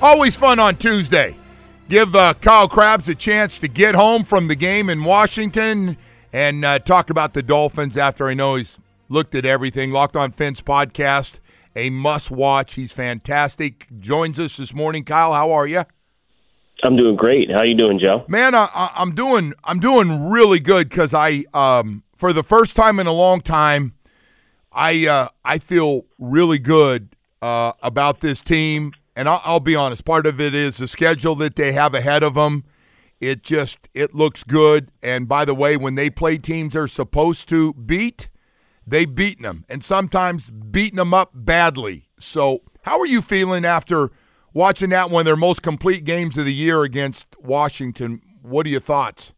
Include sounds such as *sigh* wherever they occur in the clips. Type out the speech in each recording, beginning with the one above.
Always fun on Tuesday. Give uh, Kyle Crabbs a chance to get home from the game in Washington and uh, talk about the Dolphins after I know he's looked at everything. Locked on Phins podcast, a must watch. He's fantastic. Joins us this morning. Kyle, how are you? I'm doing great. How you doing, Joe? Man, I, am doing I'm doing really good because I um, for the first time in a long time, I uh, I feel really good uh, about this team, and I'll, I'll, be honest. Part of it is the schedule that they have ahead of them. It just it looks good. And by the way, when they play teams they're supposed to beat, they've beaten them, and sometimes beating them up badly. So, how are you feeling after watching that one their most complete games of the year against Washington? What are your thoughts?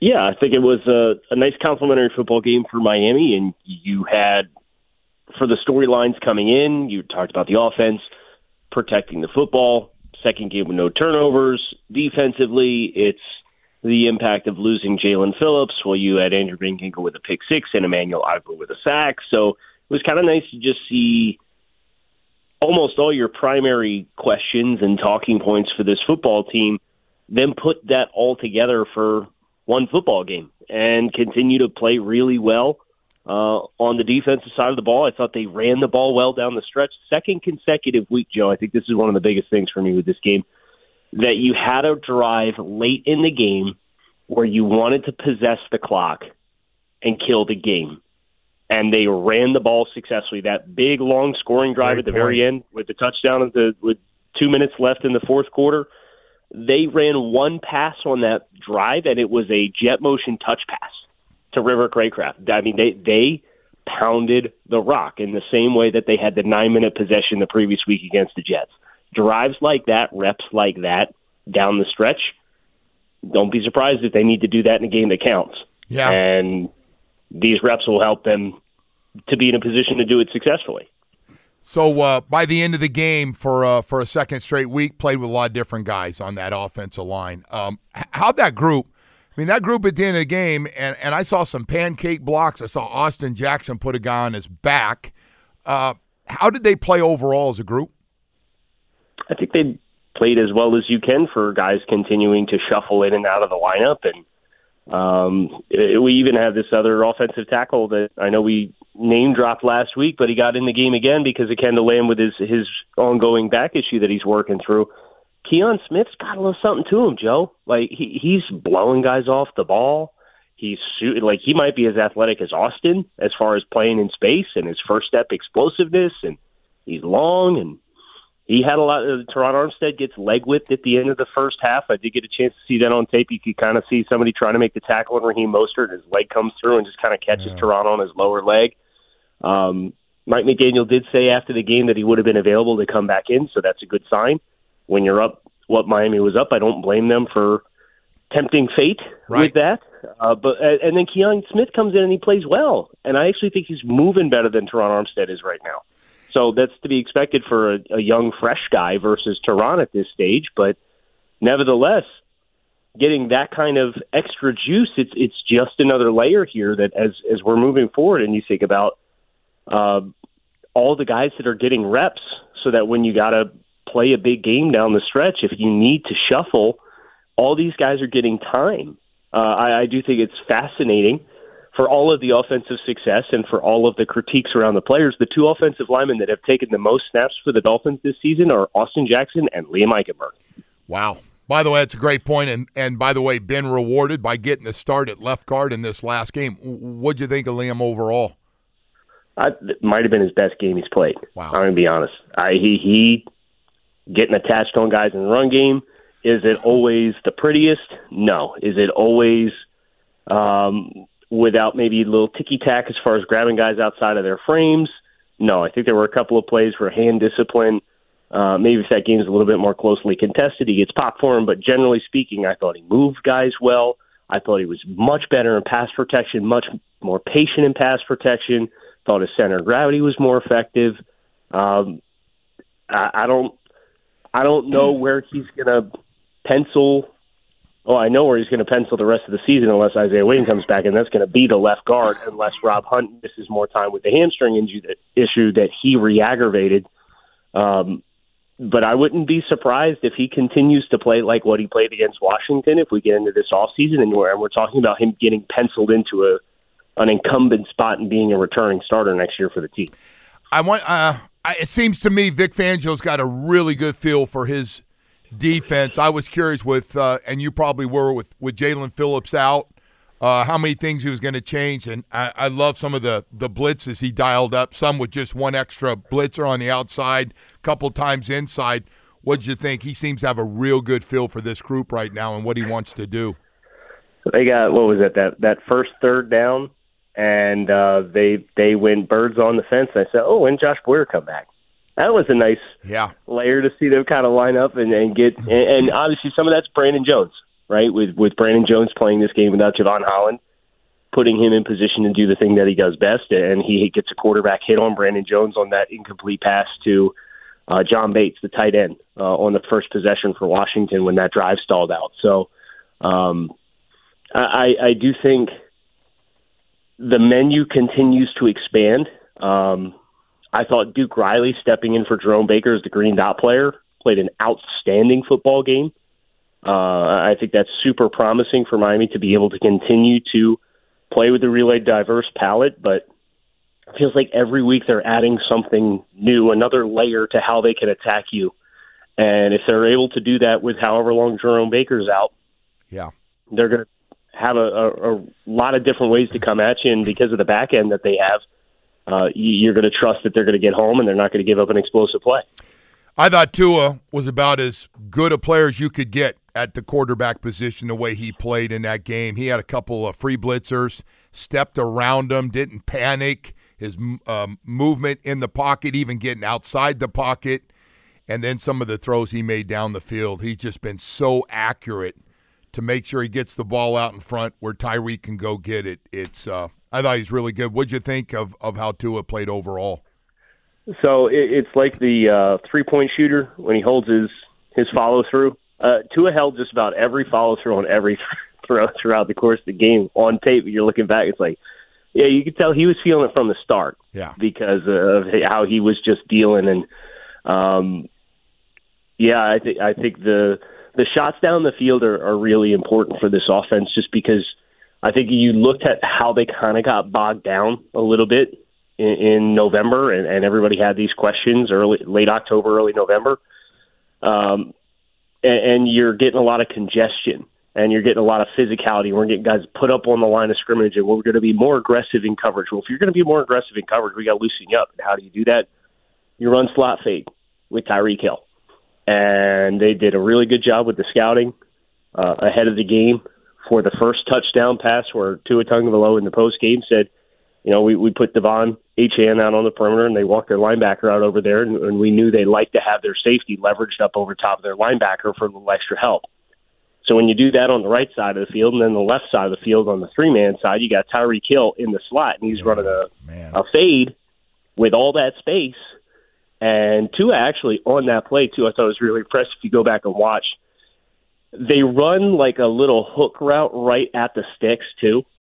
Yeah, I think it was a, a nice complimentary football game for Miami, and you had for the storylines coming in, you talked about the offense protecting the football, second game with no turnovers. Defensively, it's the impact of losing Jaelan Phillips. Well, you had Andrew Ginkel with a pick six and Emmanuel Ogbah with a sack. So it was kind of nice to just see almost all your primary questions and talking points for this football team, then put that all together for one football game and continue to play really well uh, on the defensive side of the ball. I thought they ran the ball well down the stretch. Second consecutive week, Joe. I think this is one of the biggest things for me with this game that you had a drive late in the game where you wanted to possess the clock and kill the game. And they ran the ball successfully. That big long scoring drive Great at the point. very end with the touchdown at the with two minutes left in the fourth quarter. They ran one pass on that drive and it was a jet motion touch pass to River Cracraft. I mean, they they pounded the rock in the same way that they had the nine minute possession the previous week against the Jets. Drives like that, reps like that down the stretch. Don't be surprised if they need to do that in a game that counts. Yeah. And these reps will help them to be in a position to do it successfully. So uh, by the end of the game, for uh, for a second straight week, played with a lot of different guys on that offensive line. Um, how'd that group? I mean, that group at the end of the game, and, and I saw some pancake blocks. I saw Austin Jackson put a guy on his back. Uh, how did they play overall as a group? I think they played as well as you can for guys continuing to shuffle in and out of the lineup. And um, it, we even have this other offensive tackle that I know we name dropped last week, but he got in the game again because of Kendall Lamm with his his ongoing back issue that he's working through. Kion Smith's got a little something to him, Joe. Like he he's blowing guys off the ball. He's like he might be as athletic as Austin as far as playing in space and his first step explosiveness, and he's long and he had a lot. Of uh, Terron Armstead gets leg whipped at the end of the first half. I did get a chance to see that on tape. You could kind of see somebody trying to make the tackle on Raheem Mostert, and his leg comes through and just kind of catches yeah. Terron on his lower leg. Um, Mike McDaniel did say after the game that he would have been available to come back in, so that's a good sign. When you're up what Miami was up, I don't blame them for tempting fate Right. with that. Uh, but and then Kion Smith comes in and he plays well, and I actually think he's moving better than Terron Armstead is right now. So that's to be expected for a, a young, fresh guy versus Terron at this stage. But nevertheless, getting that kind of extra juice, it's it's just another layer here that as as we're moving forward, and you think about uh, all the guys that are getting reps, so that when you got to play a big game down the stretch, if you need to shuffle, all these guys are getting time. Uh, I, I do think it's fascinating for all of the offensive success and for all of the critiques around the players. The two offensive linemen that have taken the most snaps for the Dolphins this season are Austin Jackson and Liam Eichenberg. Wow. By the way, that's a great point, and and by the way, been rewarded by getting the start at left guard in this last game. What'd you think of Liam overall? I, it might have been his best game he's played. Wow. I'm gonna be honest. I, he he getting attached on guys in the run game. Is it always the prettiest? No. Is it always um, without maybe a little ticky tack as far as grabbing guys outside of their frames? No. I think there were a couple of plays where hand discipline. Uh, maybe if that is a little bit more closely contested, he gets popped for him. But generally speaking, I thought he moved guys well. I thought he was much better in pass protection, much more patient in pass protection. Thought his center of gravity was more effective. Um, I, I don't, I don't know *clears throat* where he's going to pencil. Oh, I know where he's going to pencil the rest of the season unless Isaiah Wynn comes back, and that's going to be the left guard unless Rob Hunt misses more time with the hamstring injury issue that he re-aggravated. Um, but I wouldn't be surprised if he continues to play like what he played against Washington if we get into this off season and we're, and we're talking about him getting penciled into a an incumbent spot and being a returning starter next year for the team. I want. Uh, I, it seems to me Vic Fangio's got a really good feel for his defense. I was curious with, uh, and you probably were with with Jaelan Phillips out. Uh, how many things he was going to change, and I, I love some of the the blitzes he dialed up. Some with just one extra blitzer on the outside, a couple times inside. What did you think? He seems to have a real good feel for this group right now and what he wants to do. They got what was it that that first third down, and uh, they they went birds on the fence. I said, oh, when Josh Boyer come back? That was a nice Yeah, layer to see them kind of line up and, and get. And, and obviously, some of that's Brandon Jones, right? With with Brandon Jones playing this game without Jevon Holland, putting him in position to do the thing that he does best, and he gets a quarterback hit on Brandon Jones on that incomplete pass to uh, John Bates, the tight end, uh, on the first possession for Washington when that drive stalled out. So, um, I, I do think the menu continues to expand. Um, I thought Duke Riley stepping in for Jerome Baker as the green dot player played an outstanding football game. Uh, I think that's super promising for Miami to be able to continue to play with a really diverse palette, but it feels like every week they're adding something new, another layer to how they can attack you. And if they're able to do that with however long Jerome Baker's out, yeah. they're going to have a, a, a lot of different ways to come at you. And because of the back end that they have, uh, you- you're going to trust that they're going to get home and they're not going to give up an explosive play. I thought Tua was about as good a player as you could get at the quarterback position the way he played in that game. He had a couple of free blitzers, stepped around them, didn't panic. His um, movement in the pocket, even getting outside the pocket, and then some of the throws he made down the field. He's just been so accurate to make sure he gets the ball out in front where Tyreek can go get it. It's uh, I thought he's really good. What'd you think of, of how Tua played overall? So it, it's like the uh, three point shooter when he holds his his follow through. Uh, Tua held just about every follow through on every *laughs* throw throughout the course of the game. On tape, you're looking back, it's like, yeah, you could tell he was feeling it from the start Yeah. because of how he was just dealing. And um, yeah, I think I think the the shots down the field are, are really important for this offense, just because I think you looked at how they kind of got bogged down a little bit in, in November, and, and everybody had these questions early, late October, early November, um, and, and you're getting a lot of congestion. And you're getting a lot of physicality. We're getting guys put up on the line of scrimmage, and we're going to be more aggressive in coverage. Well, if you're going to be more aggressive in coverage, we got to loosen you up. And how do you do that? You run slot fade with Tyreek Hill and they did a really good job with the scouting uh, ahead of the game for the first touchdown pass where Tua Tagovailoa in the post game said, you know, we, we put De'Von Achane out on the perimeter and they walked their linebacker out over there and, and we knew they like to have their safety leveraged up over top of their linebacker for a little extra help. So when you do that on the right side of the field and then the left side of the field on the three man side, you got Tyreek Hill in the slot and he's running a, Man. a fade with all that space. And Tua actually on that play too, I thought was really impressive. If you go back and watch, They run like a little hook route right at the sticks too.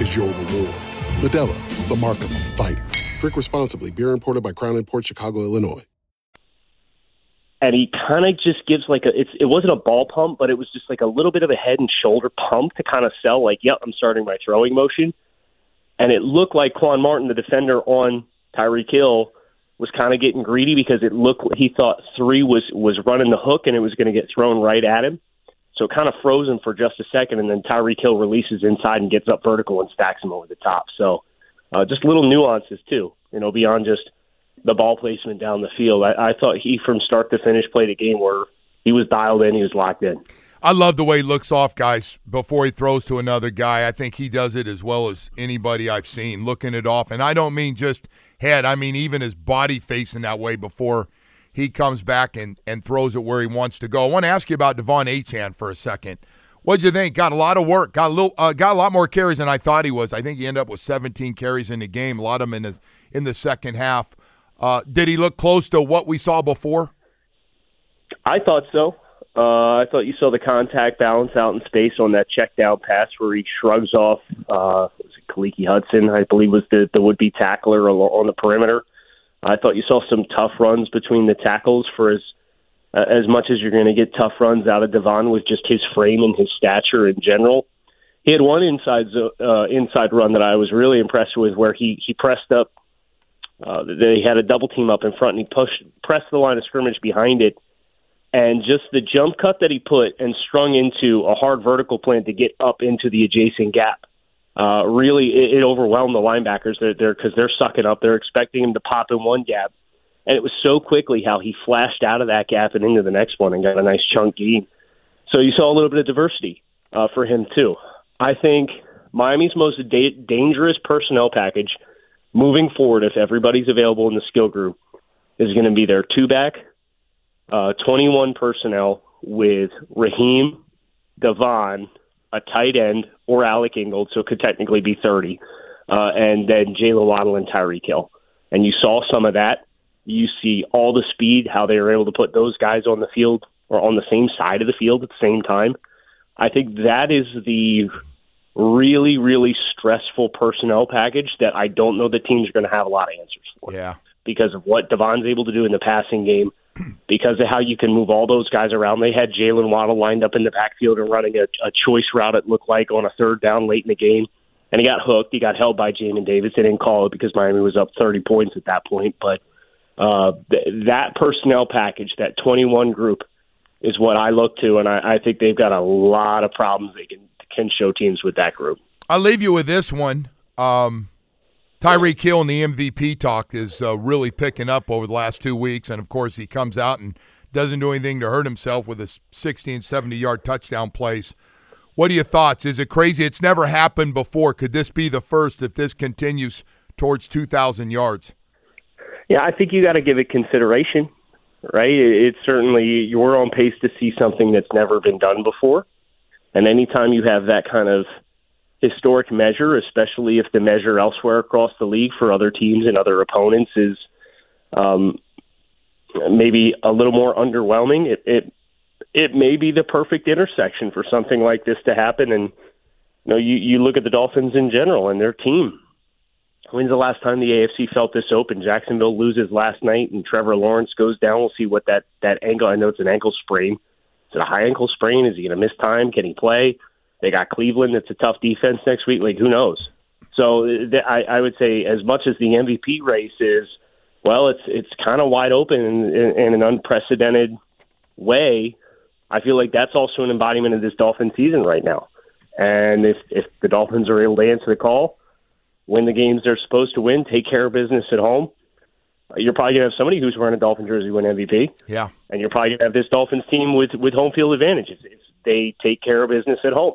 is your reward. Modelo, the mark of a fighter. Drink responsibly. Beer imported by Crown Imports Chicago, Illinois. And he kind of just gives like a it's it wasn't a ball pump, but it was just like a little bit of a head and shoulder pump to kind of sell like, yep, I'm starting my throwing motion. And it looked like Quan Martin, the defender on Tyreek Hill, was kind of getting greedy because it looked he thought three was was running the hook and it was going to get thrown right at him. So kind of frozen for just a second, and then Tyreek Hill releases inside and gets up vertical and stacks him over the top. So uh, just little nuances too, you know, beyond just the ball placement down the field. I, I thought he, from start to finish, played a game where he was dialed in, he was locked in. I love the way he looks off guys before he throws to another guy. I think he does it as well as anybody I've seen, looking it off. And I don't mean just head, I mean even his body facing that way before he comes back and, and throws it where he wants to go. I want to ask you about De'Von Achane for a second. What'd you think? Got a lot of work. Got a little. Uh, got a lot more carries than I thought he was. I think he ended up with 17 carries in the game. A lot of them in the in the second half. Uh, did he look close to what we saw before? I thought so. Uh, I thought you saw the contact balance out in space on that check down pass where he shrugs off uh, Khaleke Hudson, I believe was the, the would be tackler on the perimeter. I thought you saw some tough runs between the tackles for as uh, as much as you're going to get tough runs out of De'Von with just his frame and his stature in general. He had one inside uh, inside run that I was really impressed with, where he he pressed up. Uh, they had a double team up in front, and he pushed pressed the line of scrimmage behind it, and just the jump cut that he put and strung into a hard vertical plant to get up into the adjacent gap uh, really it, it overwhelmed the linebackers. They're because they're sucking up. They're expecting him to pop in one gap, and it was so quickly how he flashed out of that gap and into the next one and got a nice chunk gain. So you saw a little bit of diversity uh, for him too. I think Miami's most da- dangerous personnel package moving forward, if everybody's available in the skill group, is going to be their two back, uh, 21 personnel with Raheem, De'Von, a tight end, or Alec Ingold, so it could technically be 30, uh, and then Jaylen Waddle and Tyreek Hill. And you saw some of that. You see all the speed, how they were able to put those guys on the field or on the same side of the field at the same time. I think that is the really, really stressful personnel package that I don't know the teams are going to have a lot of answers for. Yeah. Because of what De'Von's able to do in the passing game, *clears throat* because of how you can move all those guys around. They had Jaylen Waddle lined up in the backfield and running a, a choice route, it looked like, on a third down late in the game. And he got hooked. He got held by Jamin Davis. They didn't call it because Miami was up 30 points at that point. But uh, th- that personnel package, that 21 group, is what I look to, and I, I think they've got a lot of problems they can can show teams with that group. I'll leave you with this one. Um, Tyreek Hill in the MVP talk is uh, really picking up over the last two weeks, and of course he comes out and doesn't do anything to hurt himself with his 60 and 70 yard touchdown plays. What are your thoughts? Is it crazy? It's never happened before. Could this be the first if this continues towards 2,000 yards? Yeah, I think you got to give it consideration. right? It's certainly you're on pace to see something that's never been done before. And anytime you have that kind of historic measure, especially if the measure elsewhere across the league for other teams and other opponents is um, maybe a little more underwhelming, it, it it may be the perfect intersection for something like this to happen. And you know, you you look at the Dolphins in general and their team. When's the last time the AFC felt this open? Jacksonville loses last night, and Trevor Lawrence goes down. We'll see what that that ankle. I know it's an ankle sprain. Is it a high ankle sprain? Is he going to miss time? Can he play? They got Cleveland. It's a tough defense next week. Like who knows? So th- I, I would say as much as the MVP race is, well, it's it's kind of wide open in, in, in an unprecedented way. I feel like that's also an embodiment of this Dolphin season right now. And if if the Dolphins are able to answer the call, win the games they're supposed to win, take care of business at home, you're probably gonna have somebody who's wearing a Dolphin jersey win MVP. Yeah, and you're probably gonna have this Dolphins team with with home field advantage if, if they take care of business at home.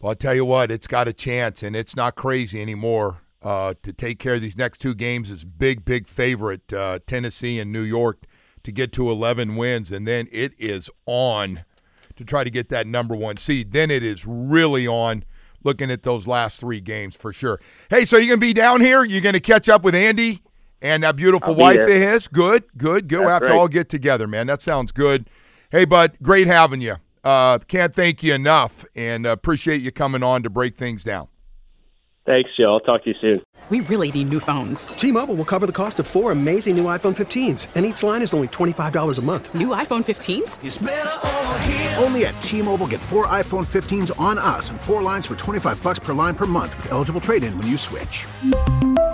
Well, I'll tell you what, it's got a chance, and it's not crazy anymore uh, to take care of these next two games. Is big, big favorite uh, Tennessee and New York to get to 11 wins, and then it is on to try to get that number one seed. Then it is really on looking at those last three games for sure. Hey, so you're going to be down here? You're going to catch up with Andy and that beautiful wife of his? Good, good, good. We'll have right. to all get together, man. That sounds good. Hey, bud, great having you. Uh, can't thank you enough and uh, appreciate you coming on to break things down. Thanks, Joe. I'll talk to you soon. We really need new phones. T Mobile will cover the cost of four amazing new iPhone 15s, and each line is only $25 a month. New iPhone 15s? Only at T Mobile get four iPhone 15s on us and four lines for 25 bucks per line per month with eligible trade in when you switch.